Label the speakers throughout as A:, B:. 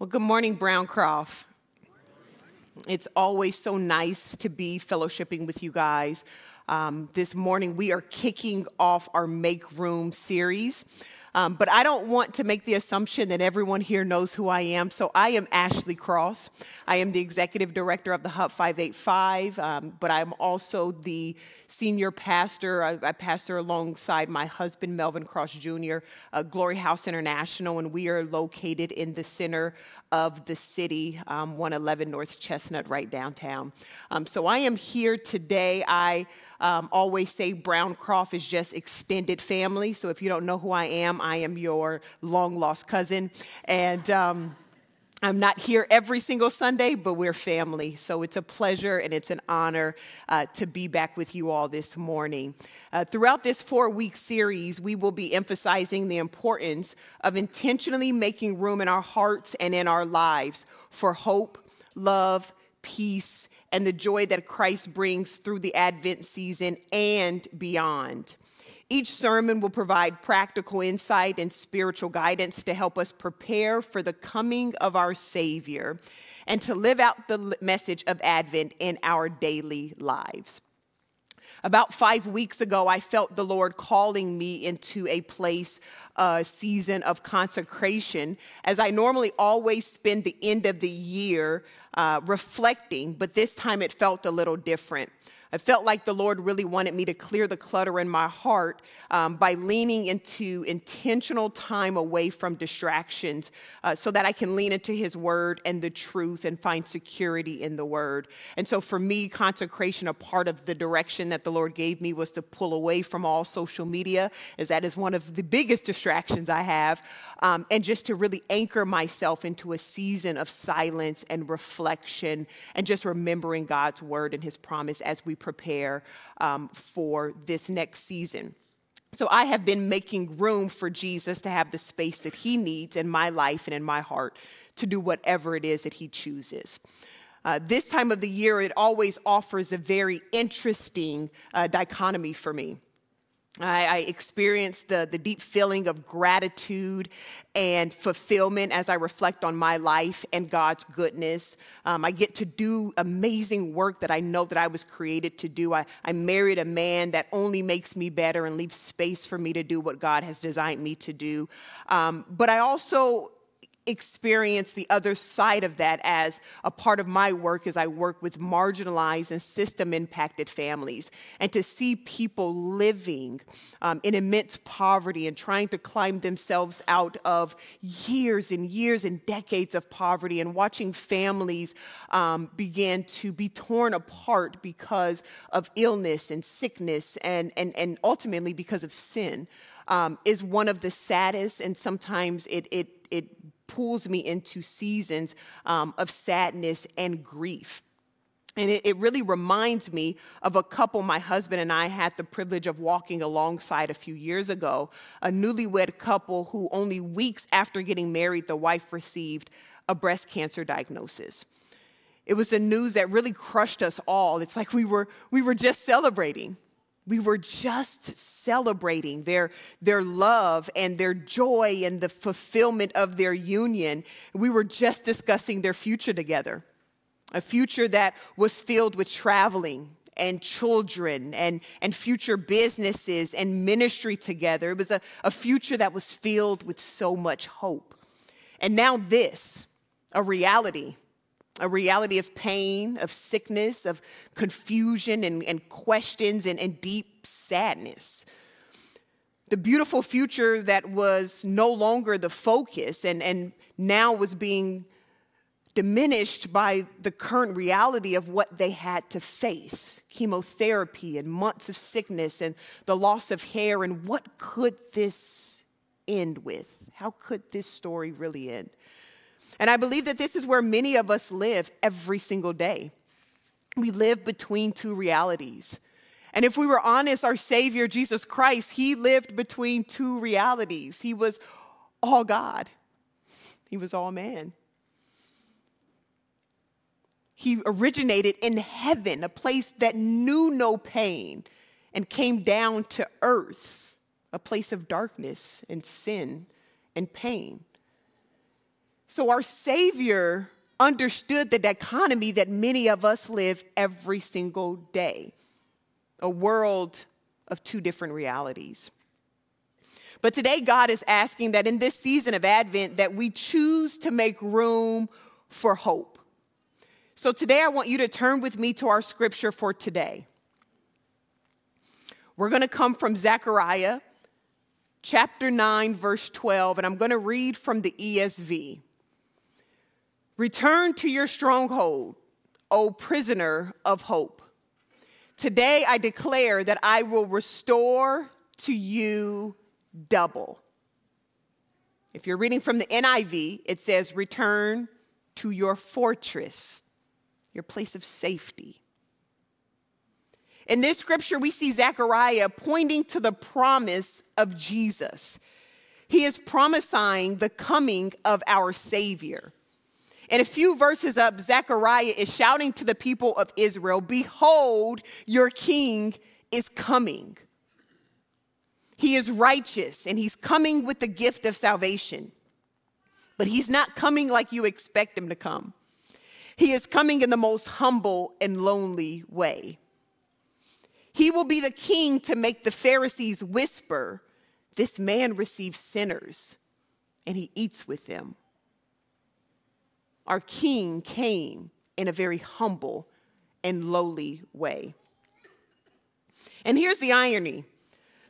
A: Well, good morning, Browncroft. It's always so nice to be fellowshipping with you guys. Um, this morning, we are kicking off our Make Room series. Um, but I don't want to make the assumption that everyone here knows who I am. So I am Ashley Cross. I am the executive director of the Hub 585, um, but I'm also the senior pastor. I, I, pastor alongside my husband, Melvin Cross Jr., uh, Glory House International, and we are located in the center of the city, um, 111 North Chestnut, right downtown. Um, so I am here today. I um, always say Browncroft is just extended family. So if you don't know who I am, I am your long lost cousin. And um, I'm not here every single Sunday, but we're family. So it's a pleasure and it's an honor uh, to be back with you all this morning. Uh, throughout this four week series, we will be emphasizing the importance of intentionally making room in our hearts and in our lives for hope, love, peace, and the joy that Christ brings through the Advent season and beyond. Each sermon will provide practical insight and spiritual guidance to help us prepare for the coming of our Savior and to live out the message of Advent in our daily lives. About five weeks ago, I felt the Lord calling me into a place, a uh, season of consecration, as I normally always spend the end of the year uh, reflecting, but this time it felt a little different. I felt like the Lord really wanted me to clear the clutter in my heart um, by leaning into intentional time away from distractions uh, so that I can lean into His Word and the truth and find security in the Word. And so for me, consecration, a part of the direction that the Lord gave me was to pull away from all social media, as that is one of the biggest distractions I have, um, and just to really anchor myself into a season of silence and reflection and just remembering God's Word and His promise as we prepare um, for this next season. So I have been making room for Jesus to have the space that he needs in my life and in my heart to do whatever it is that he chooses. Uh, this time of the year, it always offers a very interesting uh, dichotomy for me. I, I experience the, the deep feeling of gratitude and fulfillment as I reflect on my life and God's goodness. Um, I get to do amazing work that I know that I was created to do. I, I married a man that only makes me better and leaves space for me to do what God has designed me to do. Um, but I also experience the other side of that as a part of my work as I work with marginalized and system impacted families. And to see people living um, in immense poverty and trying to climb themselves out of years and years and decades of poverty, and watching families um, begin to be torn apart because of illness and sickness and, and, and ultimately because of sin. Um, is one of the saddest, and sometimes it, it, it pulls me into seasons um, of sadness and grief. And it, it, really reminds me of a couple my husband and I had the privilege of walking alongside a few years ago. A newlywed couple who, only weeks after getting married, the wife received a breast cancer diagnosis. It was the news that really crushed us all. It's like we were, we were just celebrating. We were just celebrating their, their love and their joy and the fulfillment of their union. We were just discussing their future together, a future that was filled with traveling and children and, and future businesses and ministry together. It was a, a future that was filled with so much hope. And now, this, a reality a reality of pain, of sickness, of confusion and, and questions and, and deep sadness. The beautiful future that was no longer the focus and, and now was being diminished by the current reality of what they had to face chemotherapy and months of sickness and the loss of hair. And what could this end with? How could this story really end? And I believe that this is where many of us live every single day. We live between two realities. And if we were honest, our Savior, Jesus Christ, He lived between two realities. He was all God, He was all man. He originated in heaven, a place that knew no pain, and came down to earth, a place of darkness and sin and pain. So our Savior understood the dichotomy that many of us live every single day a world of two different realities. But today, God is asking that in this season of Advent, that we choose to make room for hope. So today, I want you to turn with me to our scripture for today. We're going to come from Zechariah chapter 9, verse 12, and I'm going to read from the ESV. Return to your stronghold, O prisoner of hope. Today I declare that I will restore to you double. If you're reading from the NIV, it says, Return to your fortress, your place of safety. In this scripture, we see Zechariah pointing to the promise of Jesus. He is prophesying the coming of our Savior. And a few verses up, Zechariah is shouting to the people of Israel Behold, your king is coming. He is righteous and he's coming with the gift of salvation. But he's not coming like you expect him to come. He is coming in the most humble and lonely way. He will be the king to make the Pharisees whisper, This man receives sinners and he eats with them. Our king came in a very humble and lowly way. And here's the irony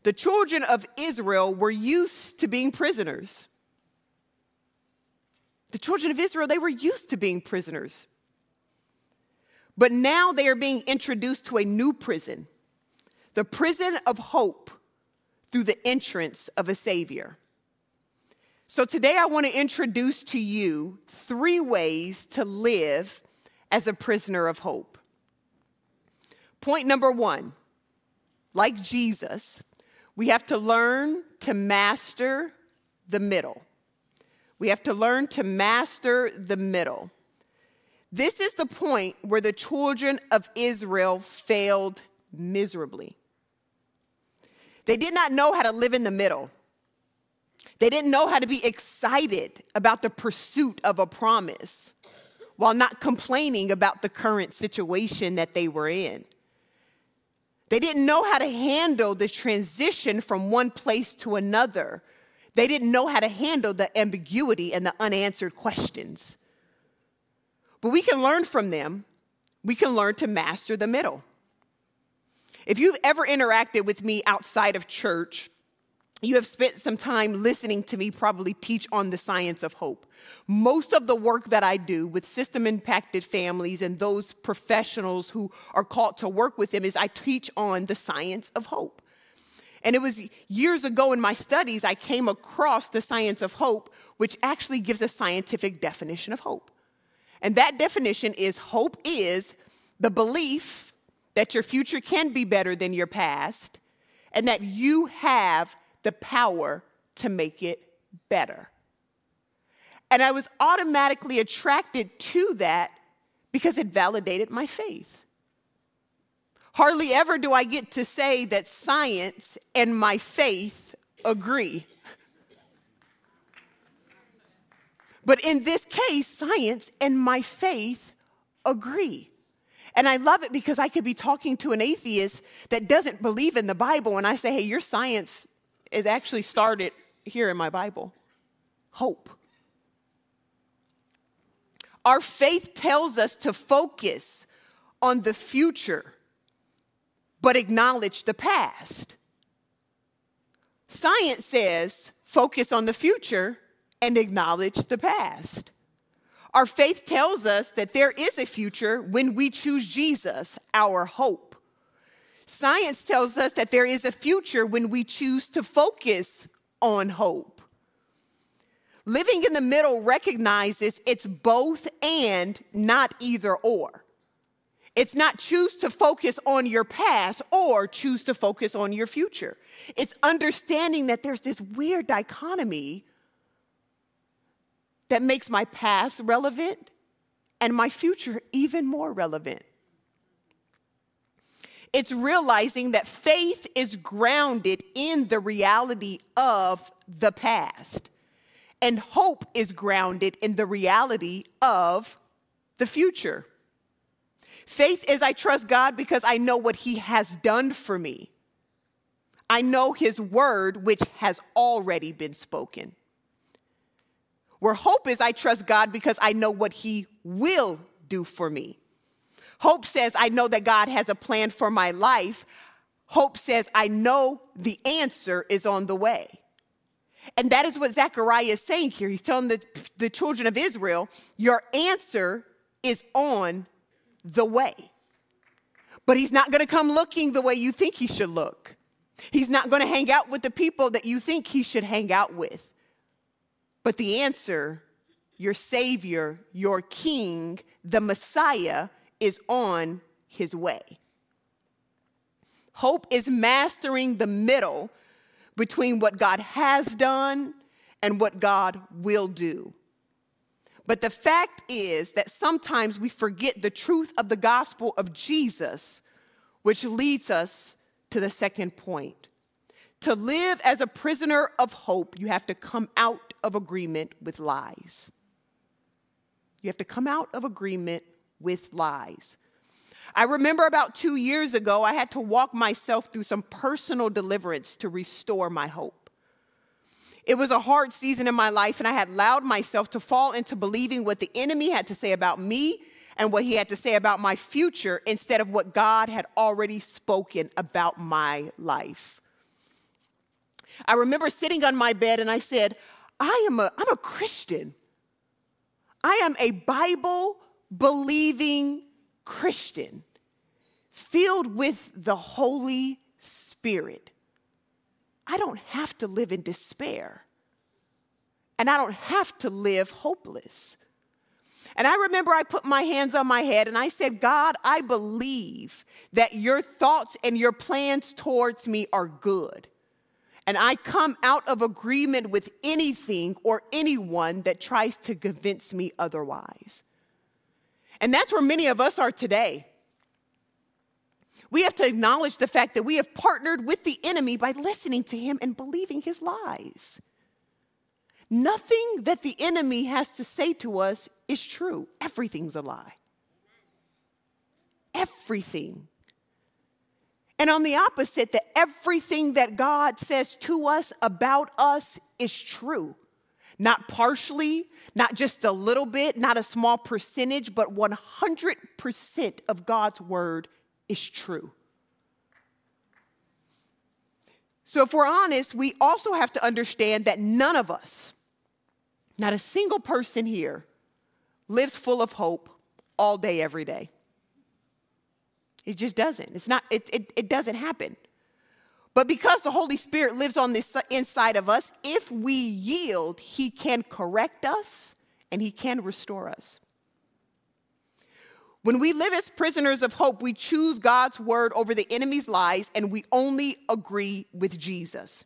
A: the children of Israel were used to being prisoners. The children of Israel, they were used to being prisoners. But now they are being introduced to a new prison the prison of hope through the entrance of a Savior. So today I want to introduce to you three ways to live as a prisoner of hope. Point number one like Jesus, we have to learn to master the middle. We have to learn to master the middle. This is the point where the children of Israel failed miserably. They did not know how to live in the middle. They didn't know how to be excited about the pursuit of a promise while not complaining about the current situation that they were in. They didn't know how to handle the transition from one place to another. They didn't know how to handle the ambiguity and the unanswered questions. But we can learn from them. We can learn to master the middle. If you've ever interacted with me outside of church, you have spent some time listening to me probably teach on the science of hope. Most of the work that I do with system impacted families and those professionals who are called to work with them is I teach on the science of hope. And it was years ago in my studies, I came across the science of hope, which actually gives a scientific definition of hope. And that definition is hope is the belief that your future can be better than your past and that you have the power to make it better. And I was automatically attracted to that because it validated my faith. Hardly ever do I get to say that science and my faith agree. But in this case, science and my faith agree. And I love it because I could be talking to an atheist that doesn't believe in the Bible, and I say, hey, your science it actually started here in my Bible hope. Our faith tells us to focus on the future, but acknowledge the past. Science says focus on the future and acknowledge the past. Our faith tells us that there is a future when we choose Jesus, our hope. Science tells us that there is a future when we choose to focus on hope. Living in the middle recognizes it's both and not either or. It's not choose to focus on your past or choose to focus on your future. It's understanding that there's this weird dichotomy that makes my past relevant and my future even more relevant. It's realizing that faith is grounded in the reality of the past. And hope is grounded in the reality of the future. Faith is I trust God because I know what He has done for me. I know His word, which has already been spoken. Where hope is I trust God because I know what He will do for me. Hope says I know that God has a plan for my life. Hope says I know the answer is on the way. And that is what Zechariah is saying here. He's telling the, the children of Israel, Your answer is on the way. But he's not going to come looking the way you think he should look. He's not going to hang out with the people that you think he should hang out with. But the answer, your Savior, your King, the Messiah, is on his way. Hope is mastering the middle between what God has done and what God will do. But the fact is that sometimes we forget the truth of the gospel of Jesus, which leads us to the second point. To live as a prisoner of hope, you have to come out of agreement with lies. You have to come out of agreement with lies. I remember about two years ago, I had to walk myself through some personal deliverance to restore my hope. It was a hard season in my life, and I had allowed myself to fall into believing what the enemy had to say about me and what he had to say about my future instead of what God had already spoken about my life. I remember sitting on my bed and I said, I am a, I'm a Christian. I am a Bible believing Christian filled with the Holy Spirit. I don't have to live in despair. And I don't have to live hopeless. And I remember I put my hands on my head and I said, God, I believe that your thoughts and your plans towards me are good. And I come out of agreement with anything or anyone that tries to convince me otherwise. And that's where many of us are today. We have to acknowledge the fact that we have partnered with the enemy by listening to him and believing his lies. Nothing that the enemy has to say to us is true. Everything's a lie. Everything. And on the opposite, that everything that God says to us about us is true. Not partially, not just a little bit, not a small percentage, but 100% of God's word is true. So, if we're honest, we also have to understand that none of us, not a single person here, lives full of hope all day, every day. It just doesn't. It's not, it, it, it doesn't happen. But because the Holy Spirit lives on this inside of us, if we yield, He can correct us and He can restore us. When we live as prisoners of hope, we choose God's word over the enemy's lies and we only agree with Jesus.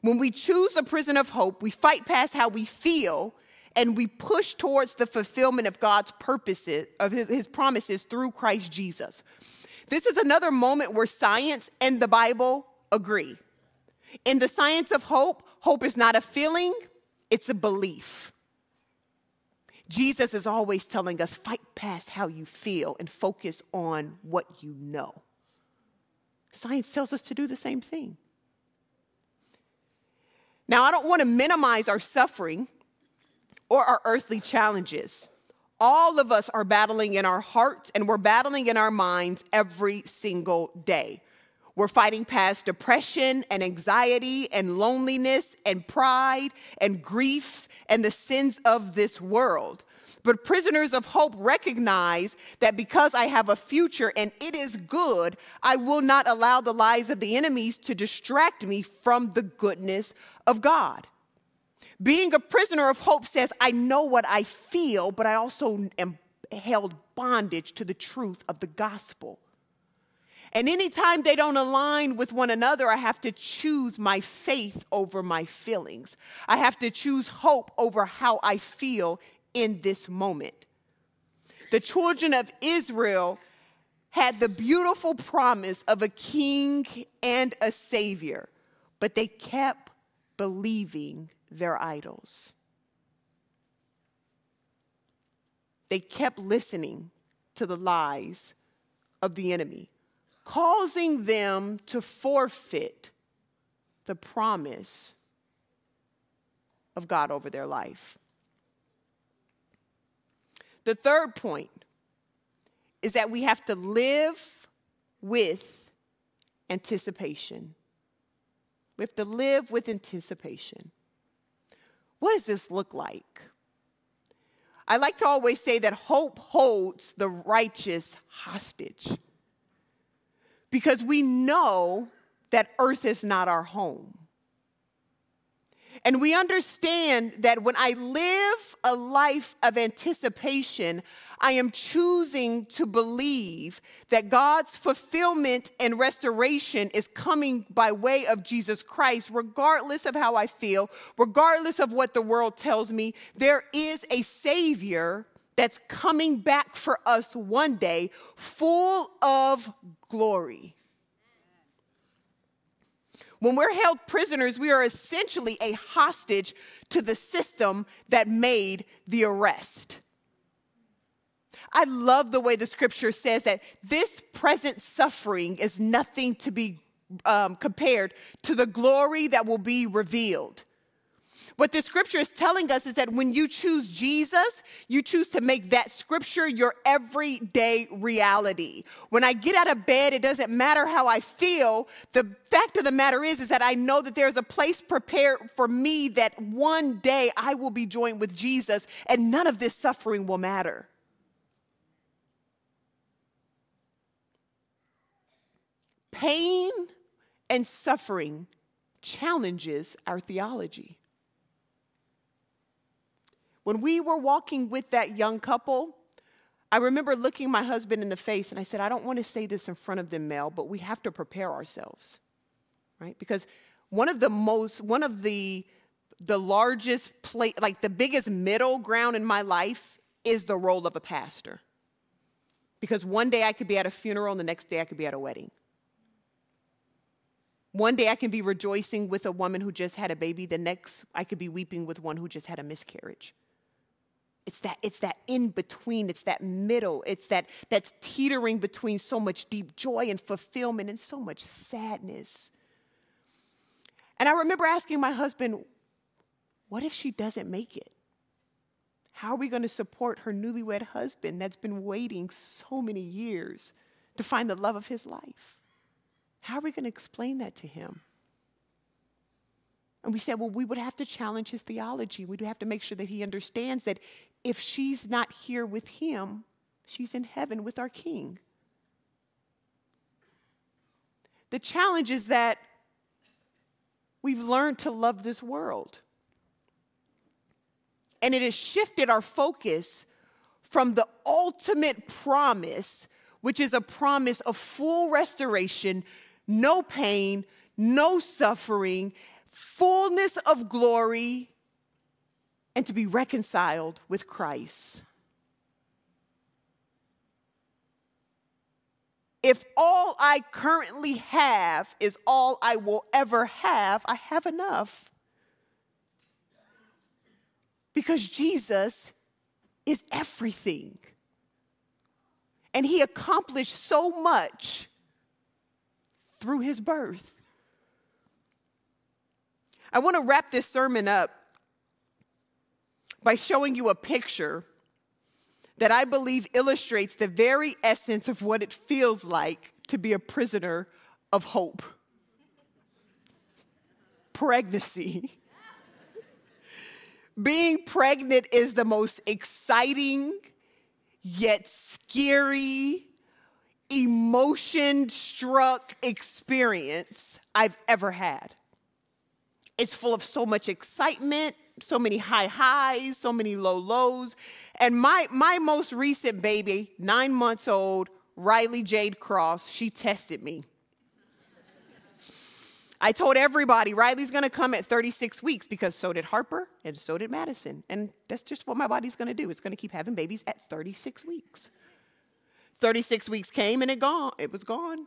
A: When we choose a prison of hope, we fight past how we feel and we push towards the fulfillment of God's purposes, of his, his promises through Christ Jesus. This is another moment where science and the Bible agree. In the science of hope, hope is not a feeling, it's a belief. Jesus is always telling us fight past how you feel and focus on what you know. Science tells us to do the same thing. Now, I don't want to minimize our suffering or our earthly challenges. All of us are battling in our hearts and we're battling in our minds every single day. We're fighting past depression and anxiety and loneliness and pride and grief and the sins of this world. But prisoners of hope recognize that because I have a future and it is good, I will not allow the lies of the enemies to distract me from the goodness of God. Being a prisoner of hope says, I know what I feel, but I also am held bondage to the truth of the gospel. And anytime they don't align with one another, I have to choose my faith over my feelings. I have to choose hope over how I feel in this moment. The children of Israel had the beautiful promise of a king and a savior, but they kept believing their idols. They kept listening to the lies of the enemy causing them to forfeit the promise of God over their life. The third point is that we have to live with anticipation. We have to live with anticipation. What does this look like? I like to always say that hope holds the righteous hostage because we know that earth is not our home. And we understand that when I live a life of anticipation, I am choosing to believe that God's fulfillment and restoration is coming by way of Jesus Christ, regardless of how I feel, regardless of what the world tells me. There is a Savior that's coming back for us one day, full of glory. When we're held prisoners, we are essentially a hostage to the system that made the arrest. I love the way the scripture says that this present suffering is nothing to be um, compared to the glory that will be revealed. What the scripture is telling us is that when you choose Jesus, you choose to make that scripture your everyday reality. When I get out of bed, it doesn't matter how I feel. The fact of the matter is, is that I know that there's a place prepared for me that one day I will be joined with Jesus and none of this suffering will matter. Pain and suffering challenges our theology. When we were walking with that young couple, I remember looking my husband in the face and I said, I don't want to say this in front of them, Mel, but we have to prepare ourselves, right? Because one of the most, one of the, the largest play, like the biggest middle ground in my life is the role of a pastor. Because one day I could be at a funeral and the next day I could be at a wedding. One day I can be rejoicing with a woman who just had a baby, the next I could be weeping with one who just had a miscarriage. It's that, it's that in between, it's that middle, it's that that's teetering between so much deep joy and fulfillment and so much sadness. And I remember asking my husband, what if she doesn't make it? How are we going to support her newlywed husband that's been waiting so many years to find the love of his life? How are we going to explain that to him? And we said, well, we would have to challenge his theology. We'd have to make sure that he understands that if she's not here with him, she's in heaven with our king. The challenge is that we've learned to love this world. And it has shifted our focus from the ultimate promise, which is a promise of full restoration, no pain, no suffering, fullness of glory, and to be reconciled with Christ. If all I currently have is all I will ever have, I have enough. Because Jesus is everything. And he accomplished so much through his birth. I want to wrap this sermon up by showing you a picture that I believe illustrates the very essence of what it feels like to be a prisoner of hope pregnancy. Being pregnant is the most exciting, yet scary, emotion struck experience I've ever had. It's full of so much excitement, so many high highs, so many low lows. And my, my most recent baby, nine months old, Riley Jade Cross, she tested me. I told everybody Riley's gonna come at 36 weeks because so did Harper and so did Madison. And that's just what my body's gonna do. It's gonna keep having babies at 36 weeks. 36 weeks came and it gone. It was gone.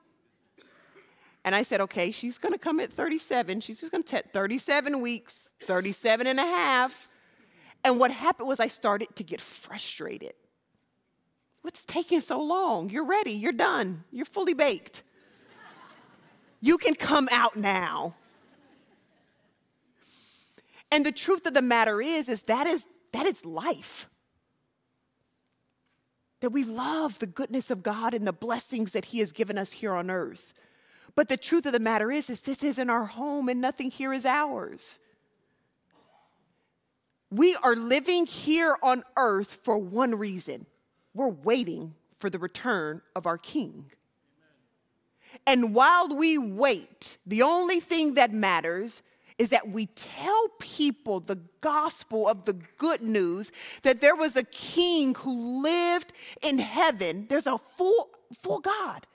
A: And I said, okay, she's going to come at 37. She's just going to take 37 weeks, 37 and a half. And what happened was I started to get frustrated What's taking so long? You're ready, you're done, you're fully baked. You can come out now. And the truth of the matter is, is that is that is life. That we love the goodness of God and the blessings that He has given us here on earth. But the truth of the matter is, is this isn't our home and nothing here is ours. We are living here on earth for one reason. We're waiting for the return of our King. And while we wait, the only thing that matters is that we tell people the gospel of the good news that there was a king who lived in heaven. There's a full, full God.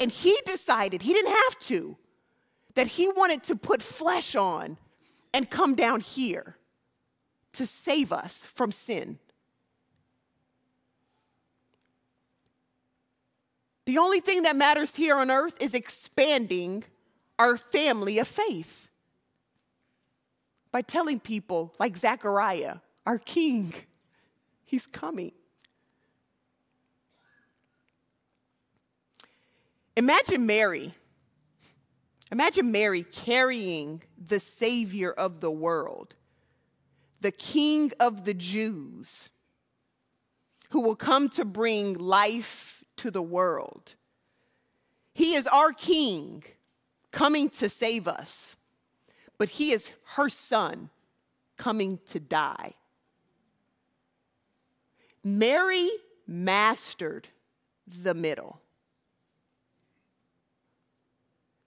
A: And he decided, he didn't have to, that he wanted to put flesh on and come down here to save us from sin. The only thing that matters here on earth is expanding our family of faith by telling people, like Zechariah, our king, he's coming. Imagine Mary. Imagine Mary carrying the Savior of the world, the King of the Jews, who will come to bring life to the world. He is our king coming to save us, but he is her son coming to die. Mary mastered the middle.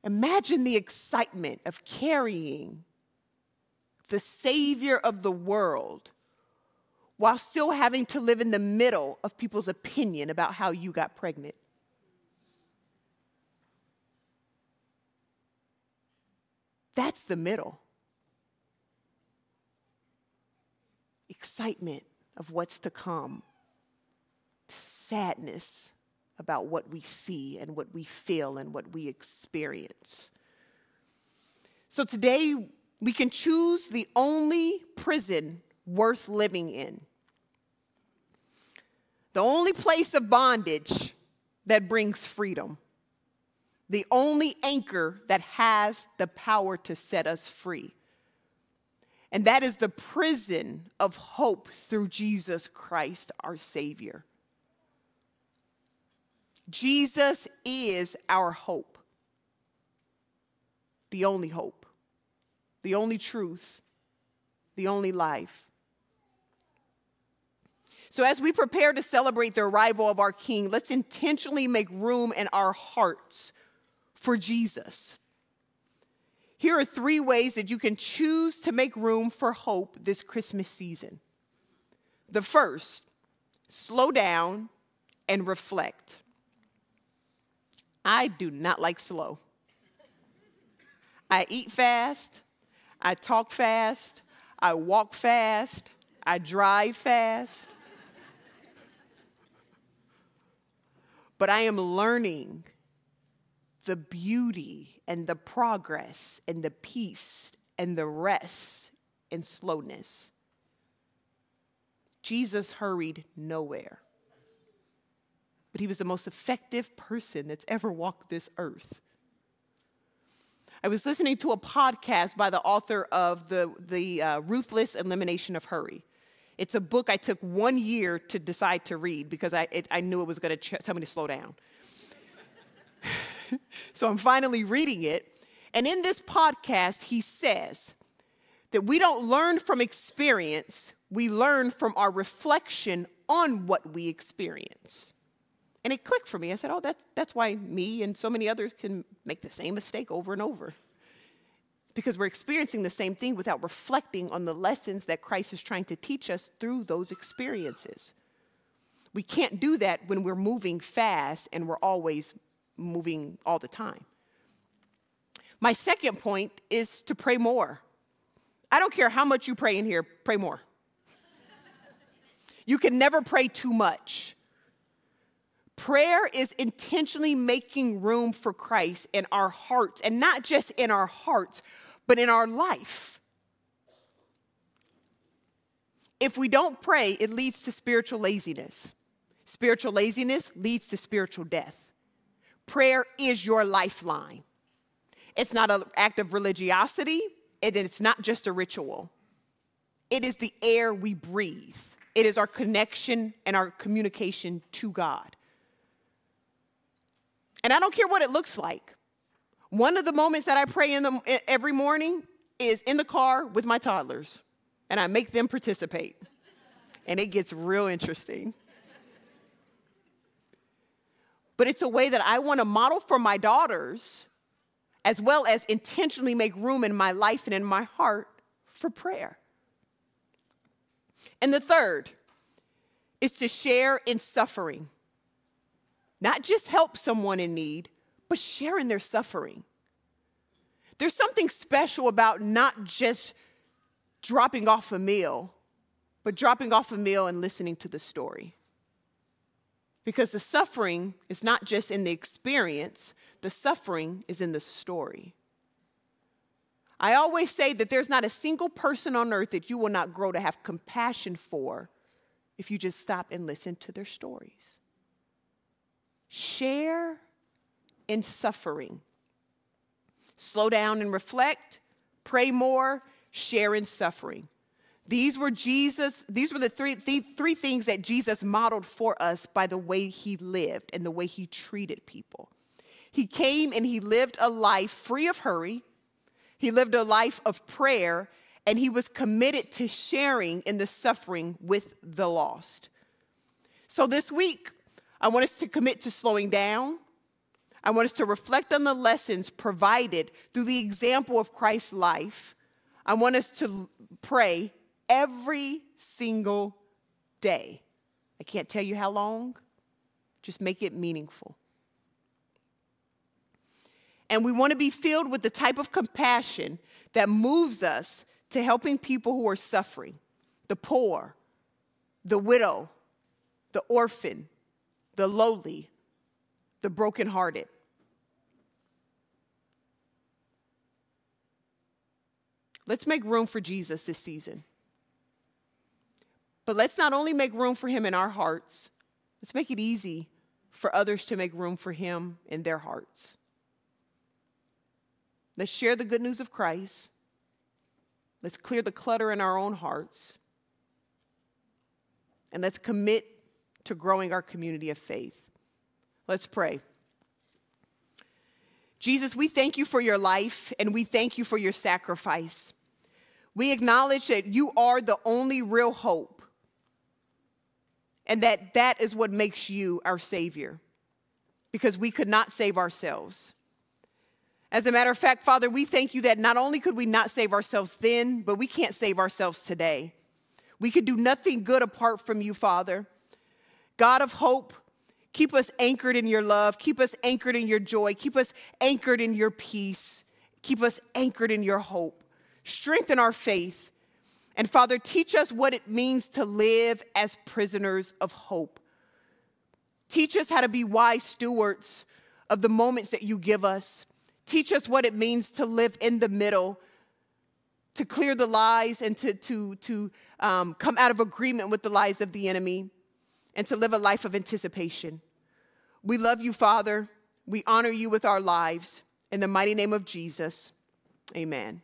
A: Imagine the excitement of carrying the Savior of the world while still having to live in the middle of people's opinion about how you got pregnant. That's the middle. Excitement of what's to come, sadness about what we see and what we feel and what we experience. So today, we can choose the only prison worth living in. The only place of bondage that brings freedom. The only anchor that has the power to set us free. And that is the prison of hope through Jesus Christ, our Savior. Jesus is our hope, the only hope, the only truth, the only life. So, as we prepare to celebrate the arrival of our King, let's intentionally make room in our hearts for Jesus. Here are three ways that you can choose to make room for hope this Christmas season. The first, slow down and reflect. I do not like slow. I eat fast, I talk fast, I walk fast, I drive fast. but I am learning the beauty and the progress and the peace and the rest and slowness. Jesus hurried nowhere, but he was the most effective person that's ever walked this earth. I was listening to a podcast by the author of the, the uh, Ruthless Elimination of Hurry. It's a book I took one year to decide to read because I, it, I knew it was going to ch- tell me to slow down. so I'm finally reading it. And in this podcast, he says that we don't learn from experience, we learn from our reflection on what we experience. And it clicked for me. I said, Oh, that's, that's why me and so many others can make the same mistake over and over because we're experiencing the same thing without reflecting on the lessons that Christ is trying to teach us through those experiences. We can't do that when we're moving fast and we're always moving all the time. My second point is to pray more. I don't care how much you pray in here, pray more. you can never pray too much. Prayer is intentionally making room for Christ in our hearts, and not just in our hearts, but in our life. If we don't pray, it leads to spiritual laziness. Spiritual laziness leads to spiritual death. Prayer is your lifeline. It's not an act of religiosity, and it's not just a ritual. It is the air we breathe, it is our connection and our communication to God. And I don't care what it looks like. One of the moments that I pray in the, every morning is in the car with my toddlers, and I make them participate. And it gets real interesting. But it's a way that I want to model for my daughters, as well as intentionally make room in my life and in my heart for prayer. And the third is to share in suffering. Not just help someone in need, but share in their suffering. There's something special about not just dropping off a meal, but dropping off a meal and listening to the story. Because the suffering is not just in the experience, the suffering is in the story. I always say that there's not a single person on earth that you will not grow to have compassion for if you just stop and listen to their stories. Share in suffering. Slow down and reflect, pray more, share in suffering. These were Jesus, these were the three, the three things that Jesus modeled for us by the way he lived and the way he treated people. He came and he lived a life free of hurry, he lived a life of prayer, and he was committed to sharing in the suffering with the lost. So this week, I want us to commit to slowing down. I want us to reflect on the lessons provided through the example of Christ's life. I want us to pray every single day. I can't tell you how long, just make it meaningful. And we want to be filled with the type of compassion that moves us to helping people who are suffering the poor, the widow, the orphan, the lowly, the brokenhearted. Let's make room for Jesus this season. But let's not only make room for him in our hearts, let's make it easy for others to make room for him in their hearts. Let's share the good news of Christ. Let's clear the clutter in our own hearts. And let's commit to growing our community of faith. Let's pray. Jesus, we thank you for your life and we thank you for your sacrifice. We acknowledge that you are the only real hope and that that is what makes you our Savior because we could not save ourselves. As a matter of fact, Father, we thank you that not only could we not save ourselves then, but we can't save ourselves today. We could do nothing good apart from you, Father. God of hope, keep us anchored in your love, keep us anchored in your joy, keep us anchored in your peace, keep us anchored in your hope. Strengthen our faith. And Father, teach us what it means to live as prisoners of hope. Teach us how to be wise stewards of the moments that you give us. Teach us what it means to live in the middle, to clear the lies and to, to, to um, come out of agreement with the lies of the enemy, and to live a life of anticipation. We love you, Father. We honor you with our lives. In the mighty name of Jesus, amen.